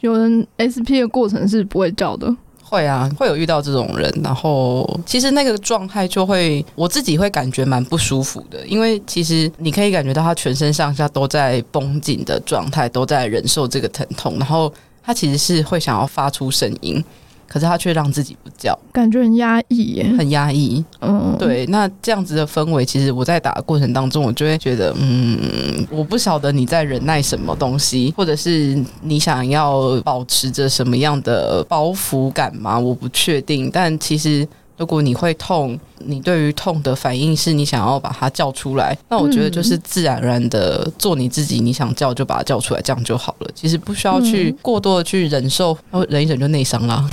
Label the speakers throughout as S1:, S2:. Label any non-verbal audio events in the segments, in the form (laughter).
S1: 有人 SP 的过程是不会叫的。
S2: 会啊，会有遇到这种人，然后其实那个状态就会，我自己会感觉蛮不舒服的，因为其实你可以感觉到他全身上下都在绷紧的状态，都在忍受这个疼痛，然后他其实是会想要发出声音。可是他却让自己不叫，
S1: 感觉很压抑耶，
S2: 很压抑。嗯，对。那这样子的氛围，其实我在打的过程当中，我就会觉得，嗯，我不晓得你在忍耐什么东西，或者是你想要保持着什么样的包袱感吗？我不确定。但其实。如果你会痛，你对于痛的反应是你想要把它叫出来，那我觉得就是自然而然的做你自己，你想叫就把它叫出来，这样就好了。其实不需要去过多的去忍受，然后忍一忍就内伤了。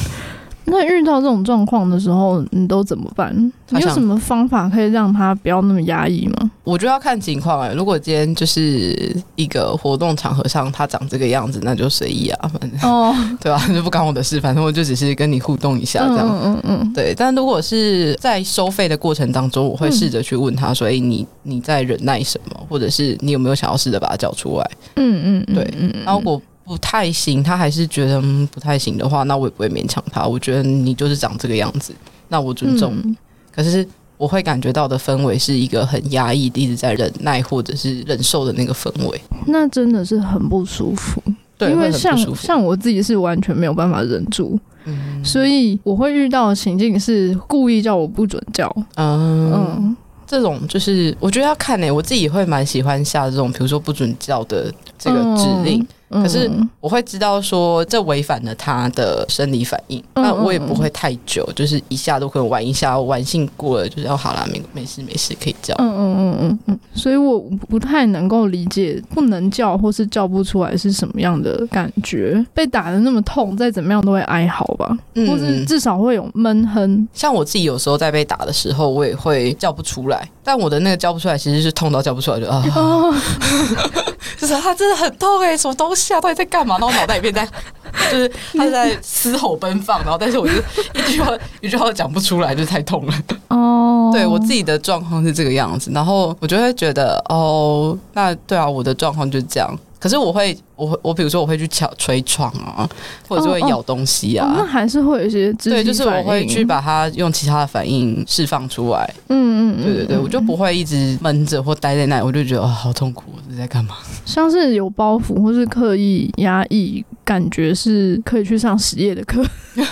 S1: 那遇到这种状况的时候，你都怎么办？你有什么方法可以让他不要那么压抑吗？
S2: 我觉得要看情况哎、欸。如果今天就是一个活动场合上，他长这个样子，那就随意啊，反正哦，(laughs) 对吧、啊？就不关我的事，反正我就只是跟你互动一下这样。嗯嗯嗯。对，但如果是在收费的过程当中，我会试着去问他说：“哎、欸，你你在忍耐什么？或者是你有没有想要试着把他叫出来？”嗯嗯，对。然后我。不太行，他还是觉得不太行的话，那我也不会勉强他。我觉得你就是长这个样子，那我尊重你。嗯、可是我会感觉到的氛围是一个很压抑，一直在忍耐或者是忍受的那个氛围。
S1: 那真的是很不舒服，
S2: 对，
S1: 因为像像我自己是完全没有办法忍住，嗯、所以我会遇到的情境是故意叫我不准叫。嗯，
S2: 嗯这种就是我觉得要看呢、欸，我自己会蛮喜欢下这种，比如说不准叫的这个指令。嗯可是我会知道说，这违反了他的生理反应，那我也不会太久，就是一下都可以玩一下，玩性过了就是要好啦，没没事没事可以叫。嗯嗯嗯嗯嗯，
S1: 所以我不太能够理解不能叫或是叫不出来是什么样的感觉。被打的那么痛，再怎么样都会哀嚎吧，或是至少会有闷哼。
S2: 像我自己有时候在被打的时候，我也会叫不出来，但我的那个叫不出来其实是痛到叫不出来就啊。(laughs) (laughs) 就是他真的很痛哎、欸，什么东西啊？到底在干嘛？然后脑袋里面在，(laughs) 就是他在嘶吼奔放，然后但是我就一句话一句话都讲不出来，就太痛了。哦，(laughs) 对我自己的状况是这个样子，然后我就会觉得哦，那对啊，我的状况就是这样。可是我会，我我比如说我会去敲捶床啊，或者是会咬东西啊，
S1: 哦哦哦、那还是会有一些
S2: 对，就是我会去把它用其他的反应释放出来。嗯嗯，对对对，我就不会一直闷着或待在那里，我就觉得哦，好痛苦，这是在干嘛？
S1: 像是有包袱或是刻意压抑，感觉是可以去上实业的课。(laughs)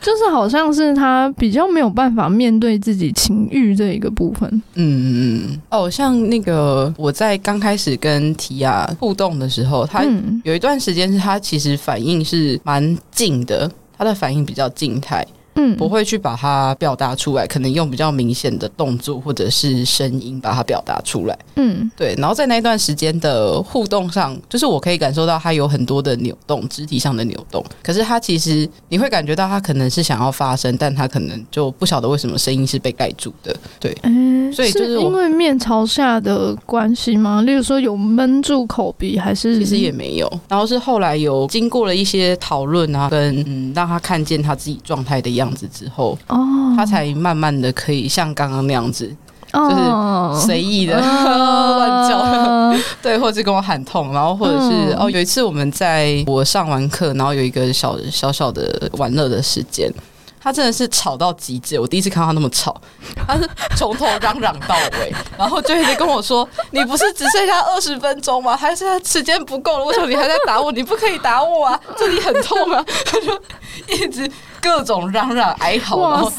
S1: 就是好像是他比较没有办法面对自己情欲这一个部分。嗯
S2: 嗯嗯哦，像那个我在刚开始跟提亚互动的时候，他有一段时间是他其实反应是蛮静的，他的反应比较静态。嗯，不会去把它表达出来，可能用比较明显的动作或者是声音把它表达出来。嗯，对。然后在那一段时间的互动上，就是我可以感受到他有很多的扭动，肢体上的扭动。可是他其实你会感觉到他可能是想要发声，但他可能就不晓得为什么声音是被盖住的。对，
S1: 嗯，所以就是因为面朝下的关系吗？例如说有闷住口鼻，还是
S2: 其实也没有。然后是后来有经过了一些讨论啊，跟嗯让他看见他自己状态的样子。样子之后，哦，他才慢慢的可以像刚刚那样子，哦、就是随意的乱、哦、(laughs) 叫，(laughs) 对，或者跟我喊痛，然后或者是、嗯、哦，有一次我们在我上完课，然后有一个小小小的玩乐的时间。他真的是吵到极致，我第一次看到他那么吵，他是从头嚷嚷到尾，(laughs) 然后就一直跟我说：“你不是只剩下二十分钟吗？还是他时间不够了？为什么你还在打我？你不可以打我啊！这里很痛啊！”他就一直各种嚷嚷哀嚎，然后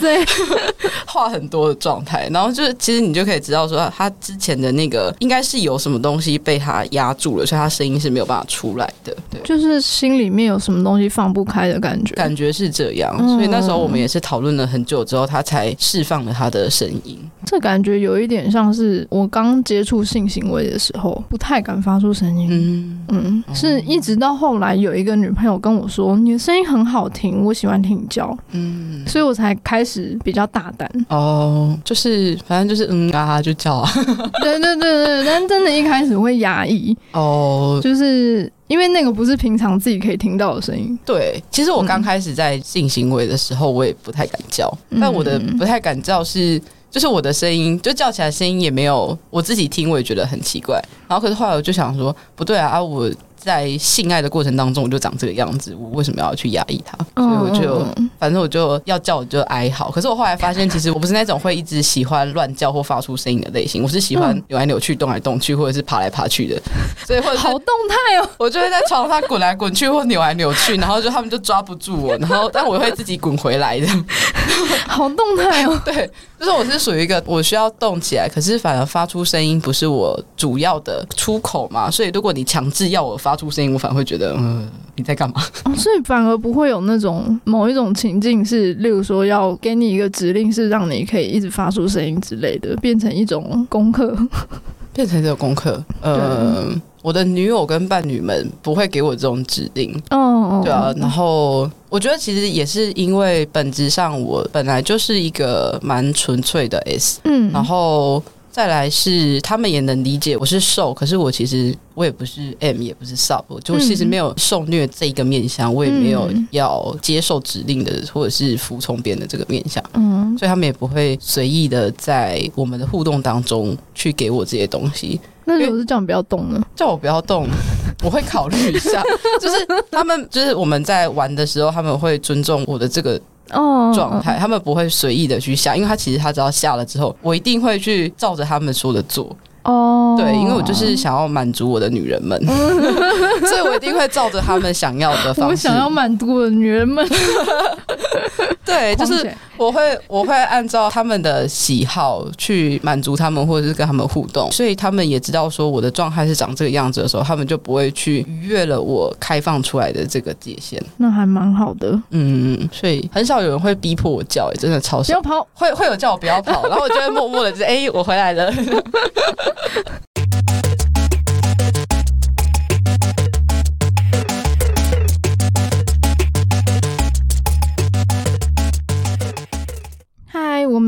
S2: 话 (laughs) 很多的状态，然后就是其实你就可以知道说，他之前的那个应该是有什么东西被他压住了，所以他声音是没有办法出来的。对，
S1: 就是心里面有什么东西放不开的感觉，
S2: 感觉是这样。所以那时候我们。也是讨论了很久之后，他才释放了他的声音。
S1: 这感觉有一点像是我刚接触性行为的时候，不太敢发出声音。嗯嗯，是一直到后来有一个女朋友跟我说：“你的声音很好听，我喜欢听你叫。”嗯，所以我才开始比较大胆。
S2: 哦，就是反正就是嗯啊哈就叫啊。(laughs)
S1: 对对对对，但真的一开始会压抑。哦，就是。因为那个不是平常自己可以听到的声音。
S2: 对，其实我刚开始在性行为的时候，我也不太敢叫。嗯、但我的不太敢叫是，就是我的声音就叫起来声音也没有我自己听，我也觉得很奇怪。然后可是后来我就想说，不对啊，啊我在性爱的过程当中我就长这个样子，我为什么要去压抑它？所以我就反正我就要叫我就哀嚎。可是我后来发现，其实我不是那种会一直喜欢乱叫或发出声音的类型，我是喜欢扭来扭去、动来动去，或者是爬来爬去的。(laughs) 所以或者
S1: 好动态哦，(laughs)
S2: 我就会在床上滚来滚去或扭来扭去，然后就他们就抓不住我，然后但我会自己滚回来的。(laughs)
S1: 好动态哦，
S2: 对，就是我是属于一个我需要动起来，可是反而发出声音不是我主要的出口嘛，所以如果你强制要我发出声音，我反而会觉得，嗯、呃，你在干嘛？
S1: 哦，所以反而不会有那种某一种情境是，例如说要给你一个指令，是让你可以一直发出声音之类的，变成一种功课，
S2: 变成这个功课。呃，我的女友跟伴侣们不会给我这种指令。哦，对啊，然后。我觉得其实也是因为本质上我本来就是一个蛮纯粹的 S，嗯，然后再来是他们也能理解我是受，可是我其实我也不是 M，也不是 Sub，就其实没有受虐这一个面向，我也没有要接受指令的或者是服从别人的这个面向，嗯，所以他们也不会随意的在我们的互动当中去给我这些东西。
S1: 那如果是叫你不要动呢？
S2: 叫我不要动。我会考虑一下，(laughs) 就是他们，就是我们在玩的时候，他们会尊重我的这个状态，他们不会随意的去下，因为他其实他只要下了之后，我一定会去照着他们说的做。哦，对，因为我就是想要满足我的女人们，(laughs) (laughs) 所以我一定会照着他们想要的方式。
S1: 我想要满足我的女人们，(laughs)
S2: 对，就是我会我会按照他们的喜好去满足他们，或者是跟他们互动，所以他们也知道说我的状态是长这个样子的时候，他们就不会去逾越了我开放出来的这个界限。
S1: 那还蛮好的，
S2: 嗯，所以很少有人会逼迫我叫，真的超少。
S1: 不要跑，
S2: 会会有叫我不要跑，然后我就会默默的就哎、欸，我回来了。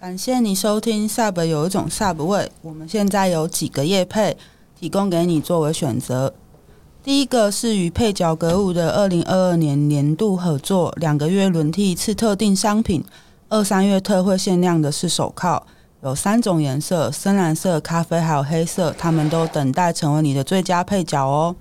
S3: 感谢你收听 Sub 有一种 Sub 味。我们现在有几个叶配提供给你作为选择。第一个是与配角格舞的二零二二年年度合作，两个月轮替一次特定商品，二三月特惠限量的是手铐。有三种颜色：深蓝色、咖啡还有黑色，他们都等待成为你的最佳配角哦。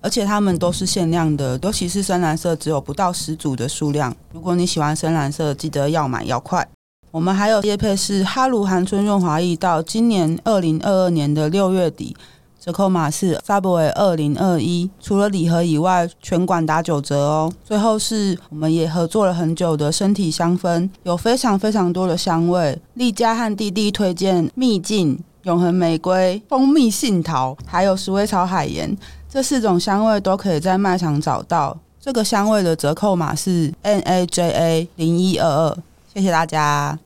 S3: 而且他们都是限量的，尤其是深蓝色，只有不到十组的数量。如果你喜欢深蓝色，记得要买要快。我们还有业配是哈鲁韩春润滑液，到今年二零二二年的六月底。折扣码是 Subway 二零二一，除了礼盒以外，全馆打九折哦。最后是我们也合作了很久的身体香氛，有非常非常多的香味。丽佳和弟弟推荐秘境、永恒玫瑰、蜂蜜杏桃，还有鼠尾草海盐，这四种香味都可以在卖场找到。这个香味的折扣码是 N A J A 零一二二，谢谢大家。